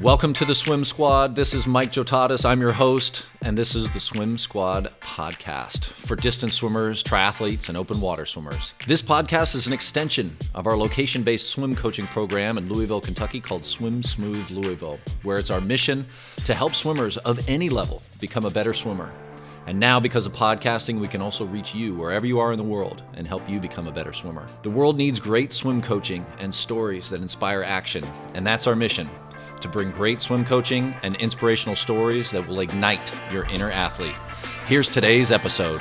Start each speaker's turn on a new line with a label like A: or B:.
A: Welcome to the Swim Squad. This is Mike Jotatis. I'm your host, and this is the Swim Squad podcast for distance swimmers, triathletes, and open water swimmers. This podcast is an extension of our location based swim coaching program in Louisville, Kentucky called Swim Smooth Louisville, where it's our mission to help swimmers of any level become a better swimmer. And now, because of podcasting, we can also reach you wherever you are in the world and help you become a better swimmer. The world needs great swim coaching and stories that inspire action, and that's our mission to bring great swim coaching and inspirational stories that will ignite your inner athlete. Here's today's episode.